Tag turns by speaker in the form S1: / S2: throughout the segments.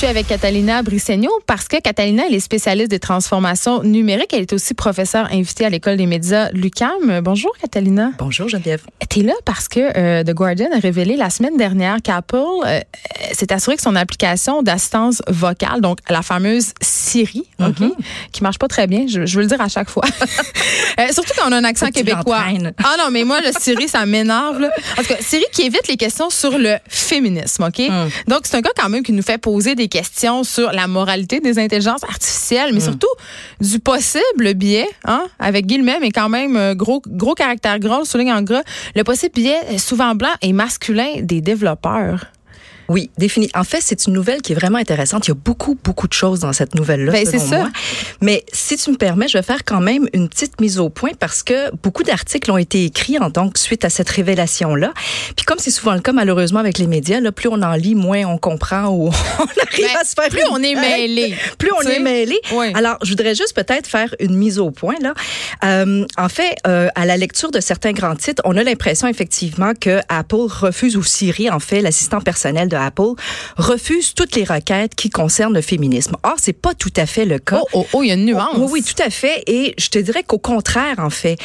S1: suis avec Catalina Brissegno parce que Catalina, elle est spécialiste des transformations numériques. Elle est aussi professeure invitée à l'École des médias Lucam. Bonjour, Catalina.
S2: Bonjour, Geneviève.
S1: Tu es là parce que euh, The Guardian a révélé la semaine dernière qu'Apple euh, s'est assuré que son application d'assistance vocale, donc la fameuse Siri, OK,
S2: Mhm.
S1: qui marche pas très bien, je, je veux le dire à chaque fois. Euh, surtout quand on a un accent québécois. Ah non, mais moi, le Siri, ça m'énerve. En tout cas, Siri qui évite les questions sur le féminisme, OK?
S2: Mm.
S1: Donc, c'est un gars quand même qui nous fait poser des questions sur la moralité des intelligences artificielles, mais surtout du possible biais, hein, avec guillemets, mais quand même euh, gros, gros caractère gras, souligne en gras, le possible biais souvent blanc et masculin des développeurs.
S2: Oui, défini. En fait, c'est une nouvelle qui est vraiment intéressante. Il y a beaucoup, beaucoup de choses dans cette nouvelle-là,
S1: Ben,
S2: selon
S1: c'est ça.
S2: Mais si tu me permets, je vais faire quand même une petite mise au point parce que beaucoup d'articles ont été écrits en donc suite à cette révélation-là. Puis comme c'est souvent le cas malheureusement avec les médias, là, plus on en lit, moins on comprend ou on arrive
S1: Ben,
S2: à se faire
S1: plus on est mêlé.
S2: plus on est mêlé.
S1: Oui.
S2: Alors, je voudrais juste peut-être faire une mise au point là. Euh, en fait, euh, à la lecture de certains grands titres, on a l'impression effectivement que Apple refuse ou Siri, en fait, l'assistant personnel de Apple, refuse toutes les requêtes qui concernent le féminisme. Or, c'est pas tout à fait le cas.
S1: Oh, oh, oh, il y a une nuance.
S2: Oui, oui, tout à fait. Et je te dirais qu'au contraire, en fait,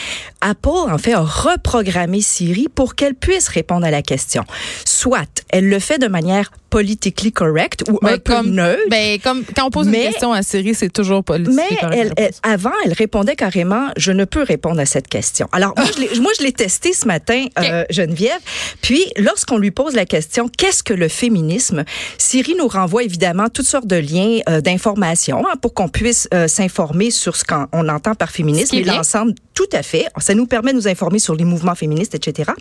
S2: Apple, en fait, a reprogrammé Siri pour qu'elle puisse répondre à la question. Soit elle le fait de manière politically correct ou
S1: Ben,
S2: un peu
S1: comme,
S2: neutre.
S1: ben, comme quand on pose
S2: Mais-
S1: une question à Siri, c'est toujours politique.
S2: Mais elle, elle- avant, elle répondait carrément, je ne peux répondre à cette question. Alors, moi, je l'ai- moi, je l'ai testé ce matin, euh, Geneviève. Puis, lorsqu'on lui pose la question, qu'est-ce que le féminisme? Siri nous renvoie évidemment toutes sortes de liens euh, d'information hein, pour qu'on puisse euh, s'informer sur ce qu'on on entend par féminisme et l'ensemble. Tout à fait. Ça nous permet de nous informer sur les mouvements féministes, etc.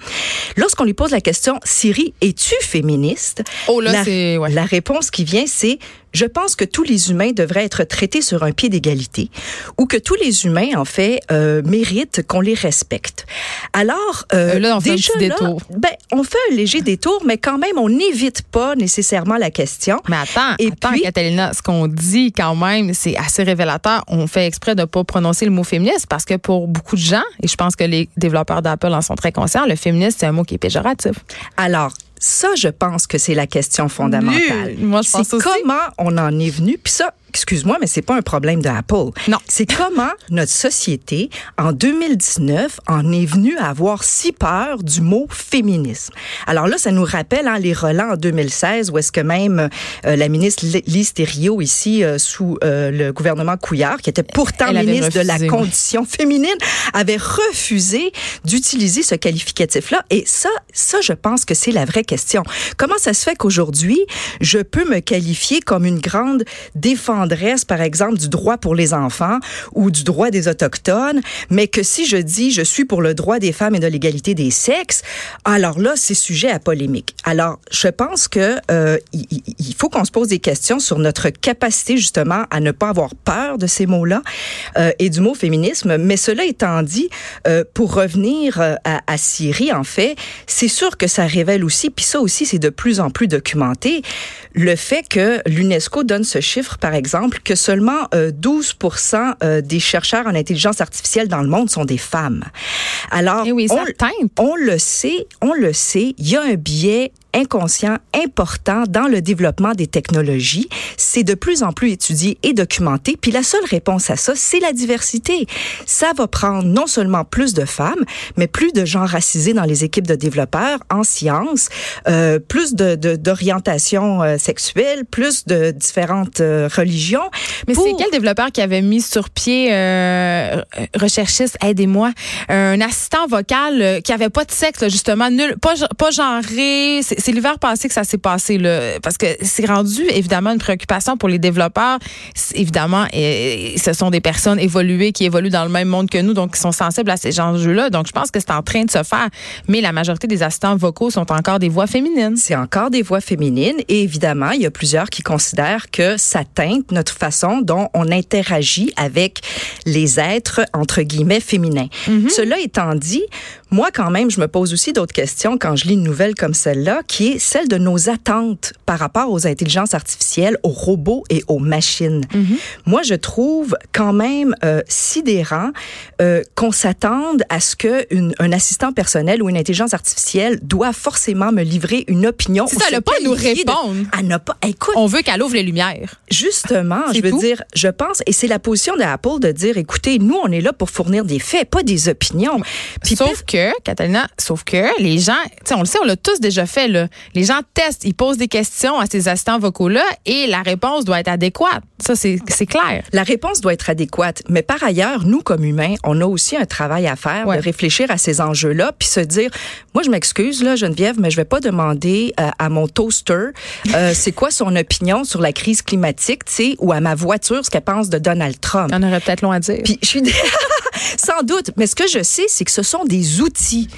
S2: Lorsqu'on lui pose la question, Siri, es-tu féministe?
S1: Oh là,
S2: la,
S1: c'est- ouais.
S2: la réponse qui vient, c'est je pense que tous les humains devraient être traités sur un pied d'égalité ou que tous les humains, en fait, euh, méritent qu'on les respecte. Alors, euh,
S1: Euh, là, on fait un
S2: déjà,
S1: petit
S2: là,
S1: détour.
S2: ben, on fait un léger détour, mais quand même, on n'évite pas nécessairement la question.
S1: Mais attends,
S2: Et
S1: attends,
S2: puis-
S1: Catalina, ce qu'on dit quand même, c'est assez révélateur. On fait exprès de ne pas prononcer le mot féministe parce que pour beaucoup de gens, et je pense que les développeurs d'Apple en sont très conscients, le féministe, c'est un mot qui est péjoratif.
S2: Alors, ça, je pense que c'est la question fondamentale.
S1: Moi, je pense
S2: C'est
S1: aussi.
S2: comment on en est venu. Puis ça, excuse-moi, mais c'est pas un problème de Apple.
S1: Non.
S2: C'est comment notre société, en 2019, en est venue à avoir si peur du mot féminisme? Alors là, ça nous rappelle hein, les relents en 2016, où est-ce que même euh, la ministre Lise Thériault, ici, euh, sous euh, le gouvernement Couillard, qui était pourtant
S1: Elle
S2: ministre de la
S1: oui.
S2: condition féminine, avait refusé d'utiliser ce qualificatif-là. Et ça, ça, je pense que c'est la vraie question. Comment ça se fait qu'aujourd'hui, je peux me qualifier comme une grande par exemple, du droit pour les enfants ou du droit des Autochtones, mais que si je dis je suis pour le droit des femmes et de l'égalité des sexes, alors là, c'est sujet à polémique. Alors, je pense que euh, il, faut qu'on se pose des questions sur notre capacité justement à ne pas avoir peur de ces mots-là euh, et du mot féminisme. Mais cela étant dit, euh, pour revenir à Syrie, en fait, c'est sûr que ça révèle aussi, puis ça aussi, c'est de plus en plus documenté, le fait que l'UNESCO donne ce chiffre, par exemple, que seulement euh, 12 euh, des chercheurs en intelligence artificielle dans le monde sont des femmes. Alors,
S1: Eh oui,
S2: on le sait, on le sait, il y a un biais inconscient important dans le développement des technologies. C'est de plus en plus étudié et documenté. Puis la seule réponse à ça, c'est la diversité. Ça va prendre non seulement plus de femmes, mais plus de gens racisés dans les équipes de développeurs en sciences, euh, plus de de- d'orientation euh, sexuelle, plus de différentes euh, religions.
S1: Mais
S2: pour-
S1: c'est quel développeur qui avait mis sur pied, euh, recherchiste, aidez-moi, un assistant vocal qui avait pas de sexe, là, justement, nul, pas, pas genré. C'est c'est l'hiver passé que ça s'est passé, là, parce que c'est rendu évidemment une préoccupation pour les développeurs. Évidemment, et, et ce sont des personnes évoluées qui évoluent dans le même monde que nous, donc qui sont sensibles à ces enjeux-là. Donc, je pense que c'est en train de se faire. Mais la majorité des assistants vocaux sont encore des voix féminines.
S2: C'est encore des voix féminines et évidemment, il y a plusieurs qui considèrent que ça teinte notre façon dont on interagit avec les êtres entre guillemets féminins. Cela étant dit, moi, quand même, je me pose aussi d'autres questions quand je lis une nouvelle comme celle-là, qui est celle de nos attentes par rapport aux intelligences artificielles, aux robots et aux machines.
S1: Mhm.
S2: Moi, je trouve quand même euh, sidérant euh, qu'on s'attende à ce que une, un assistant personnel ou une intelligence artificielle doit forcément me livrer une opinion. Ou
S1: ça, n'a pas à nous
S2: de-
S1: répondre.
S2: Elle n'a pas. Écoute,
S1: On veut qu'elle ouvre les lumières.
S2: Justement, je veux
S1: tout?
S2: dire, je pense, et c'est la position d'Apple de dire, écoutez, nous, on est là pour fournir des faits, pas des opinions. Puis
S1: sauf que, Catalina, sauf que les gens, tu sais, on le sait, on l'a tous déjà fait, là. Les gens testent, ils posent des questions à ces assistants vocaux-là et la réponse doit être adéquate. Ça, c'est clair.
S2: La réponse doit être adéquate. Mais par ailleurs, nous, comme humains, on a aussi un travail à faire
S1: Ouais.
S2: de réfléchir à ces enjeux-là, puis se dire, moi, je m'excuse, là, Geneviève, mais je vais pas demander euh, à mon toaster euh, c'est quoi son opinion sur la crise climatique, tu sais, ou à ma voiture ce qu'elle pense de Donald Trump.
S1: En aurait peut-être long à dire.
S2: Puis je suis sans doute, mais ce que je sais, c'est que ce sont des outils,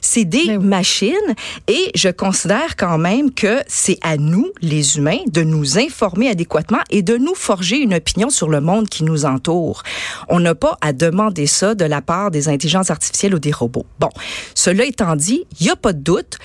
S2: c'est des
S1: oui.
S2: machines, et je considère quand même que c'est à nous, les humains, de nous informer adéquatement et de nous forger une opinion sur le monde qui nous entoure. On n'a pas à demander ça de la part des intelligences artificielles ou des robots. Bon, cela étant dit, il n'y a pas de doute.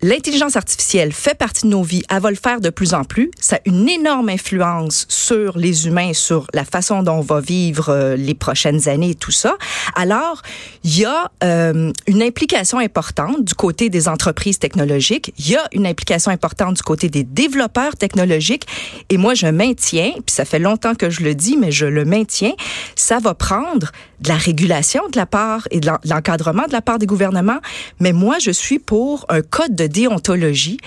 S2: L'intelligence artificielle fait partie de nos vies. Elle va le faire de plus en plus. Ça a une énorme influence sur les humains, sur la façon dont on va vivre euh, les prochaines années et tout ça. Alors, il y a euh, une implication importante du côté des entreprises technologiques. Il y a une implication importante du côté des développeurs technologiques. Et moi, je maintiens, puis ça fait longtemps que je le dis, mais je le maintiens, ça va prendre de la régulation de la part et de l'en- de l'encadrement de la part des gouvernements. Mais moi, je suis pour un code de déontologie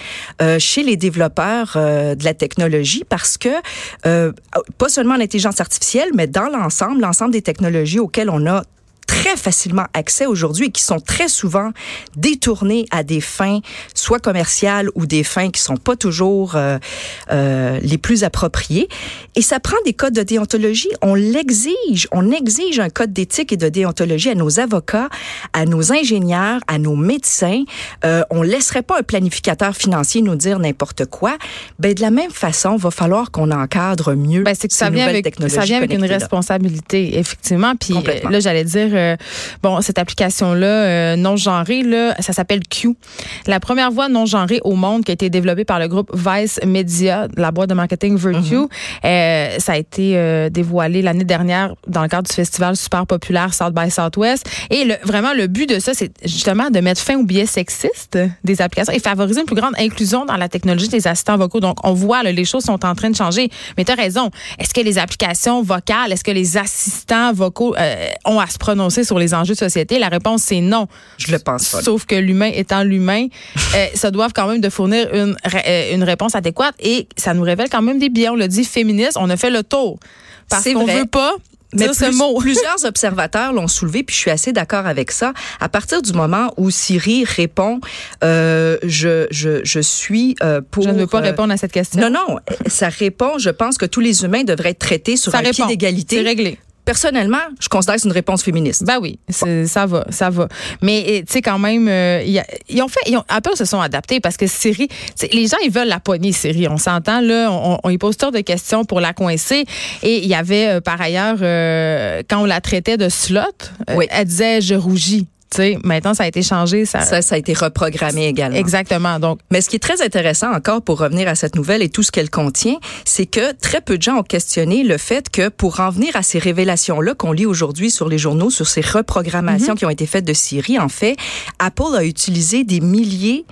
S2: euh, chez les développeurs euh, de la technologie parce que euh, pas seulement l'intelligence artificielle, mais dans l'ensemble, l'ensemble des technologies auxquelles on a très facilement accès aujourd'hui et qui sont très souvent détournées à des fins soit commerciales ou des fins qui sont pas toujours euh, euh, les plus appropriées. Et ça prend des codes de déontologie. On l'exige. On exige un code d'éthique et de déontologie à nos avocats, à nos ingénieurs, à nos médecins. Euh, on laisserait pas un planificateur financier nous dire n'importe quoi. Ben de la même façon, va falloir qu'on encadre mieux.
S1: Ben, c'est que
S2: ces
S1: ça vient avec
S2: technologies
S1: ça vient avec une responsabilité effectivement puis euh, là j'allais dire euh, bon cette application là non genrée là ça s'appelle Q. La première voix non genrée au monde qui a été développée par le groupe Vice Media la boîte de marketing Virtue
S2: Mm-hmm.
S1: Euh, ça a été euh, dévoilé l'année dernière dans le cadre du festival super populaire South by Southwest. Et le, vraiment le but de ça c'est justement de mettre fin aux biais sexistes des applications et favoriser une plus grande inclusion dans la technologie des assistants vocaux. Donc on voit là, les choses sont en train de changer. Mais tu as raison. Est-ce que les applications vocales est-ce que les assistants vocaux euh, ont à se prononcer sur les enjeux de société? La réponse c'est non
S2: Je le pense pas.
S1: Sauf que l'humain étant l'humain, euh, ça doit quand même de fournir une, euh, une réponse adéquate et ça nous révèle quand même des biais. On l'a dit féministe, on a fait le tour. Parce qu'on veut pas
S2: Mais
S1: dire ce mot.
S2: plusieurs observateurs l'ont soulevé, puis je suis assez d'accord avec ça. À partir du moment où Siri répond, euh, je, je, je suis euh, pour...
S1: Je ne veux pas
S2: euh,
S1: répondre à cette question.
S2: Non, non, ça répond. Je pense que tous les humains devraient être traités sur
S1: ça
S2: un pied
S1: répond. C'est
S2: d'égalité.
S1: réglé.
S2: Personnellement, je considère que c'est une réponse féministe.
S1: Ben oui, ça va, ça va. Mais tu sais quand même, euh, il y a- ils ont fait, ils ont, Apple se sont adaptés parce que Siri, les gens ils veulent la poignée Siri. On s'entend là, on, on y pose toutes de questions pour la coincer. Et il y avait euh, par ailleurs euh, quand on la traitait de slot, euh,
S2: Oui.
S1: elle disait je rougis. Tu sais, maintenant ça a été changé, ça.
S2: Ça, ça a été reprogrammé également.
S1: Exactement. Donc
S2: Mais ce qui est très intéressant encore pour revenir à cette nouvelle et tout ce qu'elle contient, c'est que très peu de gens ont questionné le fait que pour en venir à ces révélations-là qu'on lit aujourd'hui sur les journaux, sur ces reprogrammations qui ont été faites de Siri, en fait, Apple a utilisé des milliers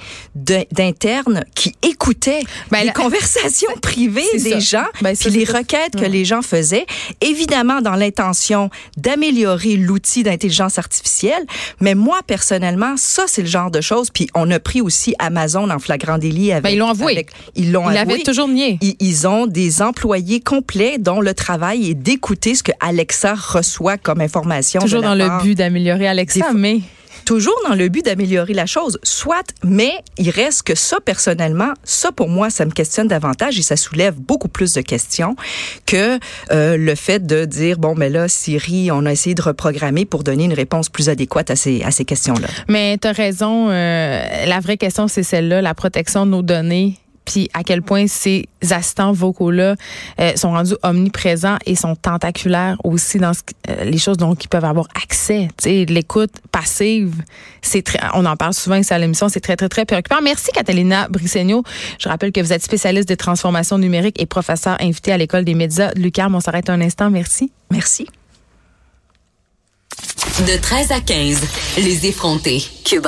S2: d'internes qui écoutaient
S1: Ben,
S2: les
S1: la-
S2: conversations privées des
S1: ça.
S2: gens,
S1: Ben,
S2: puis les requêtes que les gens faisaient, évidemment dans l'intention d'améliorer l'outil d'intelligence artificielle. Mais moi, personnellement, ça, c'est le genre de choses. Puis on a pris aussi Amazon en flagrant délit avec...
S1: Ben, ils l'ont avoué.
S2: avec- ils l'ont avoué.
S1: toujours nié.
S2: Ils, ils ont des employés complets dont le travail est d'écouter ce que Alexa reçoit comme information.
S1: Toujours dans
S2: part-
S1: le but d'améliorer Alexa, mais
S2: Toujours dans le but d'améliorer la chose. Soit, mais il reste que ça, personnellement, ça, pour moi, ça me questionne davantage et ça soulève beaucoup plus de questions que euh, le fait de dire, bon, mais là, Siri, on a essayé de reprogrammer pour donner une réponse plus adéquate à ces, à ces questions-là.
S1: Mais tu as raison. euh, la vraie question, c'est celle-là, la protection de nos données. Puis à quel point ces assistants vocaux-là euh, sont rendus omniprésents et sont tentaculaires aussi dans euh, les choses dont ils peuvent avoir accès. L'écoute passive, c'est on en parle souvent ici à l'émission, c'est très, très, très préoccupant. Merci, Catalina Brissegno. Je rappelle que vous êtes spécialiste des transformations numériques et professeur invité à l'École des médias. Lucas, on s'arrête un instant. Merci.
S2: Merci.
S3: De 13 à 15, les effrontés. Cube.